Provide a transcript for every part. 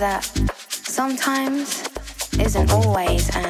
that sometimes isn't always and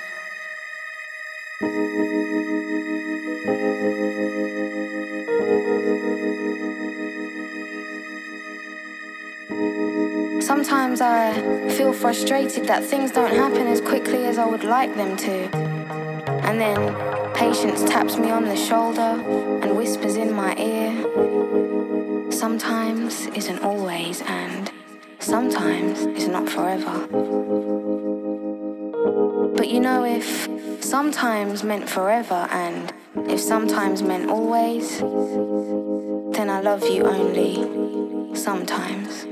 Sometimes I feel frustrated that things don't happen as quickly as I would like them to. And then Patience taps me on the shoulder and whispers in my ear. Sometimes isn't always, and sometimes is not forever. But you know, if sometimes meant forever and if sometimes meant always, then I love you only sometimes.